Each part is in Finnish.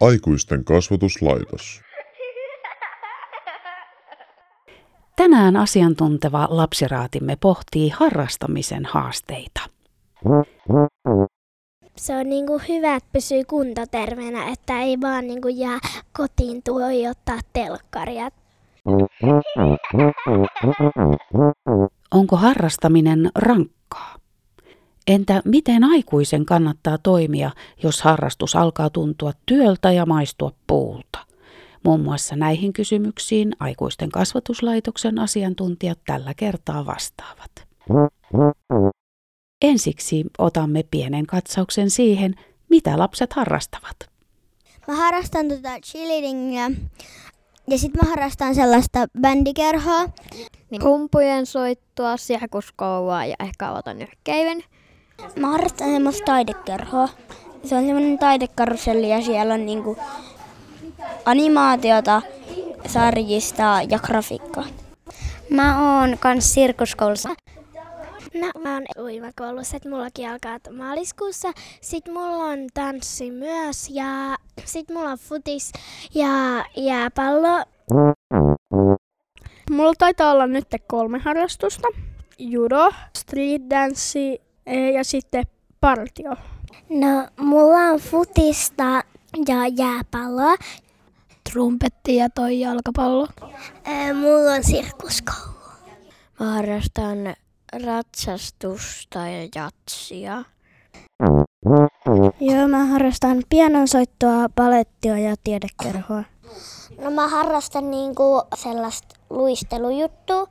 Aikuisten kasvatuslaitos. Tänään asiantunteva lapsiraatimme pohtii harrastamisen haasteita. Se on niin kuin hyvä, että pysyy kuntoterveenä, että ei vaan niin kuin jää kotiin tuijottaa telkkaria. Onko harrastaminen rankkaa? Entä miten aikuisen kannattaa toimia, jos harrastus alkaa tuntua työltä ja maistua puulta? Muun muassa näihin kysymyksiin aikuisten kasvatuslaitoksen asiantuntijat tällä kertaa vastaavat. Ensiksi otamme pienen katsauksen siihen, mitä lapset harrastavat. Mä harrastan tota cheerleadingia ja sitten mä harrastan sellaista bändikerhoa. Niin rumpujen soittua, sirkuskoulua ja ehkä aloitan nyrkkeilen. Mä harrastan semmoista taidekerhoa. Se on semmoinen taidekaruselli ja siellä on niinku animaatiota, sarjista ja grafiikkaa. Mä oon kans sirkuskoulussa. No, mä oon uimakoulussa, että mullakin alkaa maaliskuussa. Sitten mulla on tanssi myös ja sitten mulla on futis ja jääpallo. Mulla taitaa olla nyt kolme harrastusta. Judo, street dance ja sitten partio. No, mulla on futista ja jääpalloa. Trumpetti ja toi jalkapallo. Mulla on sirkuskoulu. Mä harrastan ratsastusta ja jatsia. Joo, mä harrastan pianonsoittoa, palettia ja tiedekerhoa. No mä harrastan niinku sellaista luistelujuttua,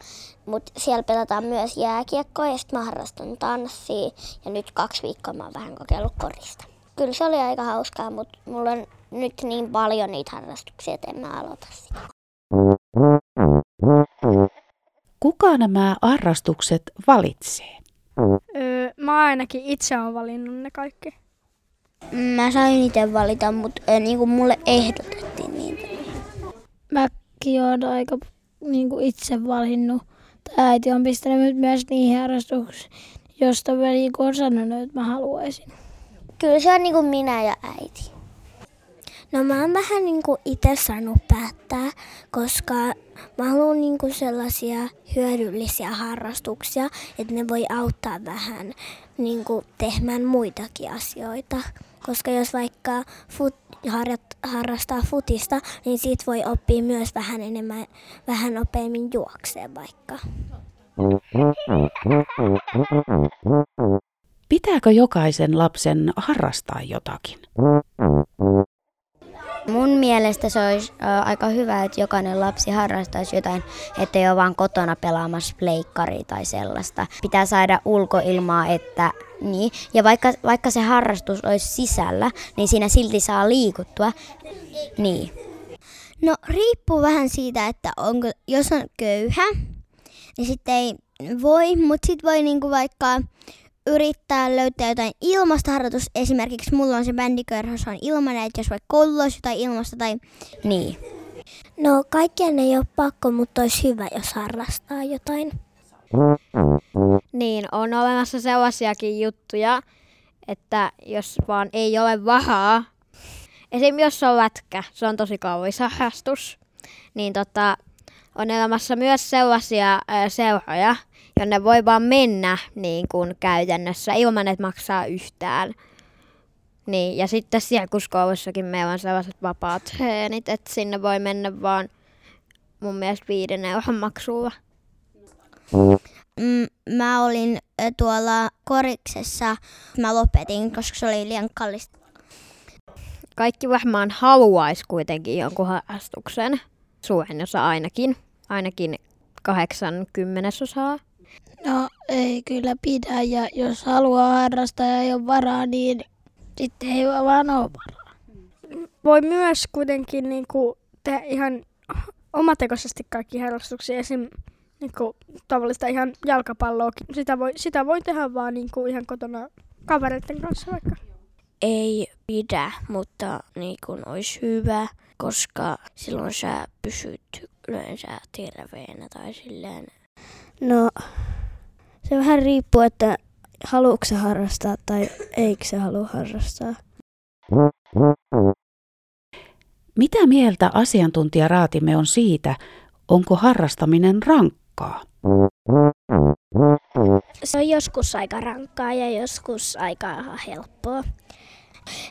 mutta siellä pelataan myös jääkiekkoa ja sitten mä harrastan tanssia ja nyt kaksi viikkoa mä oon vähän kokeillut korista. Kyllä se oli aika hauskaa, mutta mulla on nyt niin paljon niitä harrastuksia, että en mä aloita sitä. Kuka nämä harrastukset valitsee? Öö, mä ainakin itse olen valinnut ne kaikki. Mä sain itse valita, mutta niinku mulle ehdotettiin niitä. Mäkin oon aika niinku itse valinnut. Äiti on pistänyt myös niihin harrastuksiin, josta mä niinku on sanonut, että mä haluaisin. Kyllä se on niinku minä ja äiti. No mä oon vähän niinku itse saanut päättää, koska mä haluan niinku sellaisia hyödyllisiä harrastuksia, että ne voi auttaa vähän niinku tehmään muitakin asioita. Koska jos vaikka fut, harjat, harrastaa futista, niin siitä voi oppia myös vähän enemmän, vähän nopeammin juokseen vaikka. Pitääkö jokaisen lapsen harrastaa jotakin? Mun mielestä se olisi aika hyvä, että jokainen lapsi harrastaisi jotain, ettei ole vaan kotona pelaamassa pleikkaria tai sellaista. Pitää saada ulkoilmaa, että niin. Ja vaikka, vaikka se harrastus olisi sisällä, niin siinä silti saa liikuttua. Niin. No riippuu vähän siitä, että onko, jos on köyhä, niin sitten ei voi, mutta sitten voi niinku vaikka yrittää löytää jotain ilmasta harjoitus. Esimerkiksi mulla on se bändikerho, se on ilmanen, että jos vaikka koululla olisi jotain ilmasta tai... Niin. No kaikkien ei ole pakko, mutta olisi hyvä, jos harrastaa jotain. Niin, on olemassa sellaisiakin juttuja, että jos vaan ei ole vahaa, esim. jos on lätkä, se on tosi kaunis harrastus, niin tota, on olemassa myös sellaisia ää, seuroja, jonne voi vaan mennä niin kuin käytännössä ilman, että maksaa yhtään. Niin, ja sitten sirkuskoulussakin meillä on sellaiset vapaat treenit, että sinne voi mennä vaan mun mielestä viiden euron maksulla. Mm, mä olin tuolla koriksessa, mä lopetin, koska se oli liian kallista. Kaikki varmaan haluaisi kuitenkin jonkun harrastuksen. Suurin osa ainakin. Ainakin 80 osaa. No ei kyllä pidä ja jos haluaa harrastaa ja ei ole varaa, niin sitten ei vaan ole varaa. Voi myös kuitenkin niin kuin, tehdä ihan omatekoisesti kaikki harrastuksia. Esim. Niin kuin, tavallista ihan jalkapalloakin. Sitä voi, sitä voi tehdä vaan niin kuin, ihan kotona kavereiden kanssa vaikka. Ei pidä, mutta niin kuin olisi hyvä, koska silloin sä pysyt yleensä terveenä tai silleen. No se vähän riippuu, että haluatko se harrastaa tai eikö se halua harrastaa. Mitä mieltä asiantuntijaraatimme on siitä, onko harrastaminen rankkaa? Se on joskus aika rankkaa ja joskus aika helppoa.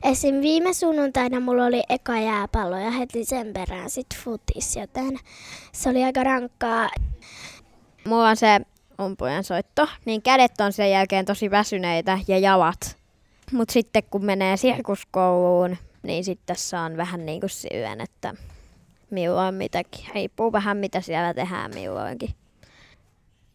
Esim. viime sunnuntaina mulla oli eka jääpallo ja heti sen perään sit futis, joten se oli aika rankkaa. Mulla on se umpujen soitto, niin kädet on sen jälkeen tosi väsyneitä ja jalat. Mutta sitten kun menee sirkuskouluun, niin sitten saan vähän niin kuin syön, että milloin mitäkin. Riippuu vähän mitä siellä tehdään milloinkin.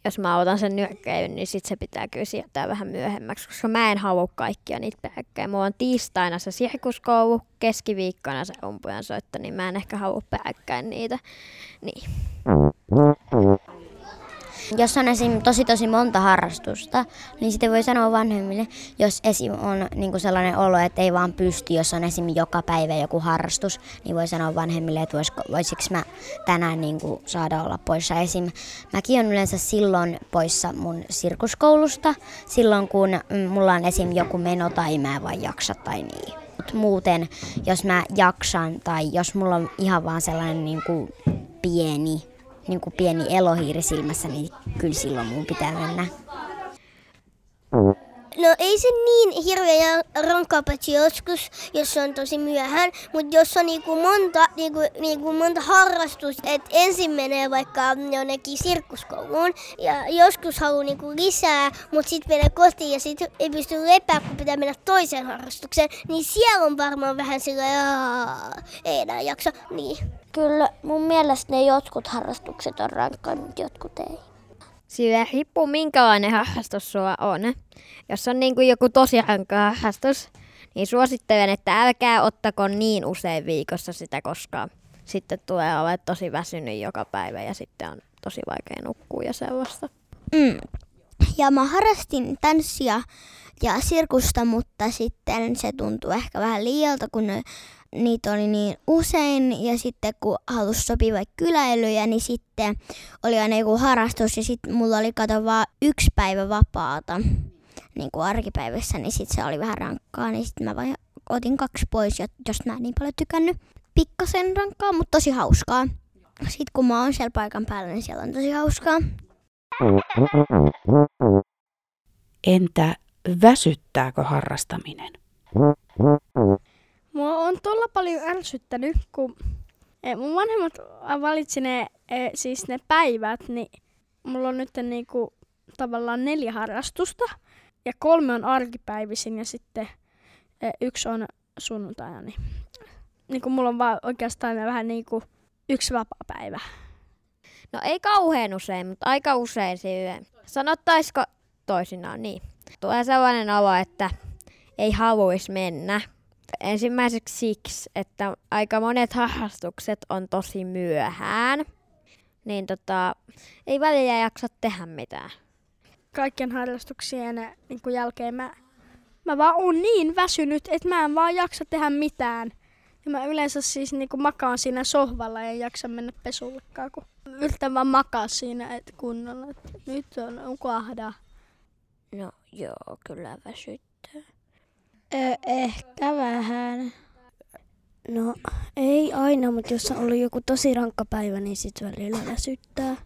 Jos mä otan sen nyökkäilyn, niin sitten se pitää kyllä siirtää vähän myöhemmäksi, koska mä en halua kaikkia niitä pääkkäin. Mulla on tiistaina se sirkuskoulu, keskiviikkona se umpujan soitto, niin mä en ehkä halua pääkkäin niitä. Niin. Jos on esim. tosi tosi monta harrastusta, niin sitten voi sanoa vanhemmille, jos esim. on niin sellainen olo, että ei vaan pysty, jos on esim. joka päivä joku harrastus, niin voi sanoa vanhemmille, että vois, voisiko mä tänään niin saada olla poissa. Esim. mäkin on yleensä silloin poissa mun sirkuskoulusta, silloin kun mulla on esim. joku meno tai mä en vaan jaksa tai niin. Muuten, jos mä jaksan tai jos mulla on ihan vaan sellainen niin kuin pieni niin kuin pieni elohiiri silmässä, niin kyllä silloin mun pitää mennä. No ei se niin hirveä rankkaa paitsi joskus, jos se on tosi myöhään, mutta jos on niinku monta, niinku, niinku monta harrastus, että ensin menee vaikka jonnekin sirkuskouluun ja joskus haluaa niinku lisää, mutta sitten menee kotiin ja sitten ei pysty lepää, kun pitää mennä toiseen harrastukseen, niin siellä on varmaan vähän sillä ei enää jaksa. Niin. Kyllä mun mielestä ne jotkut harrastukset on rankkoja, mutta jotkut ei. Sillä riippuu minkälainen harrastus sulla on. Jos on niin kuin joku tosi rankka harrastus, niin suosittelen, että älkää ottako niin usein viikossa sitä, koska sitten tulee olla tosi väsynyt joka päivä ja sitten on tosi vaikea nukkua ja sellaista. Mm. Ja mä harrastin tanssia ja sirkusta, mutta sitten se tuntui ehkä vähän liialta, kun ne niitä oli niin usein ja sitten kun halusi sopia vaikka kyläilyjä, niin sitten oli aina joku harrastus ja sitten mulla oli kato vaan yksi päivä vapaata niin kuin arkipäivässä, niin sitten se oli vähän rankkaa, niin sitten mä vaan otin kaksi pois, jos mä en niin paljon tykännyt. Pikkasen rankkaa, mutta tosi hauskaa. Sitten kun mä oon siellä paikan päällä, niin siellä on tosi hauskaa. Entä väsyttääkö harrastaminen? Mua on tuolla paljon ärsyttänyt, kun e, mun vanhemmat valitsi ne, e, siis ne päivät, niin mulla on nyt niinku tavallaan neljä harrastusta ja kolme on arkipäivisin ja sitten e, yksi on sunnuntaina. Niin, niin kuin mulla on vaan oikeastaan vähän niin kuin yksi vapaa päivä. No ei kauhean usein, mutta aika usein siihen. Sanottaisiko toisinaan niin. Tulee sellainen olo, että ei haluaisi mennä, Ensimmäiseksi siksi, että aika monet harrastukset on tosi myöhään, niin tota, ei välillä jaksa tehdä mitään. Kaikkien harrastuksien niin kuin jälkeen mä, mä vaan oon niin väsynyt, että mä en vaan jaksa tehdä mitään. Ja mä yleensä siis niin kuin makaan siinä sohvalla ja en jaksa mennä pesullekaan, kun yritän vaan makaa siinä että kunnolla. Että nyt on, on kahda. No joo, kyllä väsyttää. Ö, ehkä vähän. No ei aina, mutta jos on ollut joku tosi rankka päivä, niin sit välillä väsyttää.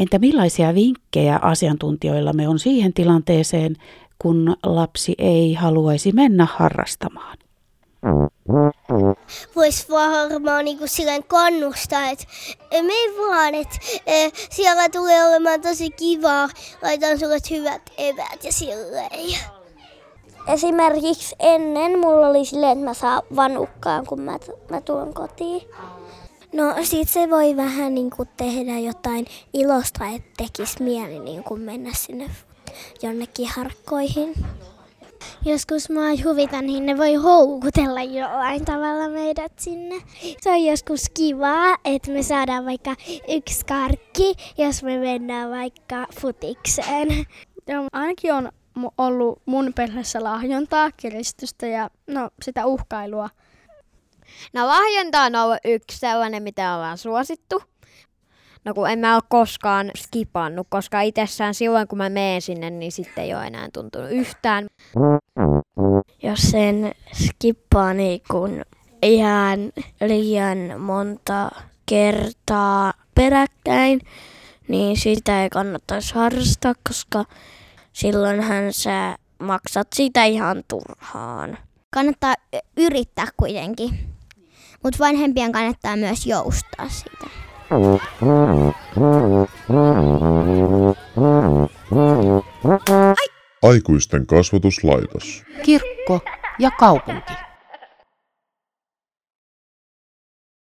Entä millaisia vinkkejä asiantuntijoillamme on siihen tilanteeseen, kun lapsi ei haluaisi mennä harrastamaan? Voisi varmaan niinku silleen kannustaa, että me vaan, että e, siellä tulee olemaan tosi kivaa, laitan sulle hyvät evät ja silleen. Esimerkiksi ennen mulla oli silleen, että mä saan vanukkaan, kun mä, mä tulen kotiin. No sit se voi vähän niin kuin tehdä jotain ilosta, että tekisi mieli niin kuin mennä sinne jonnekin harkkoihin. Joskus mä huvitan, niin ne voi houkutella jollain tavalla meidät sinne. Se on joskus kivaa, että me saadaan vaikka yksi karkki, jos me mennään vaikka futikseen. Joo, ainakin on ollut mun perheessä lahjontaa, kiristystä ja no, sitä uhkailua. No lahjonta on ollut yksi sellainen, mitä ollaan suosittu. No kun en mä ole koskaan skipannut, koska itsessään silloin kun mä menen sinne, niin sitten ei ole enää tuntunut yhtään. Jos sen skippaa niin kun ihan liian monta kertaa peräkkäin, niin sitä ei kannattaisi harrastaa, koska silloinhan sä maksat sitä ihan turhaan. Kannattaa yrittää kuitenkin, mutta vanhempien kannattaa myös joustaa siitä. Aikuisten kasvatuslaitos. Kirkko ja kaupunki.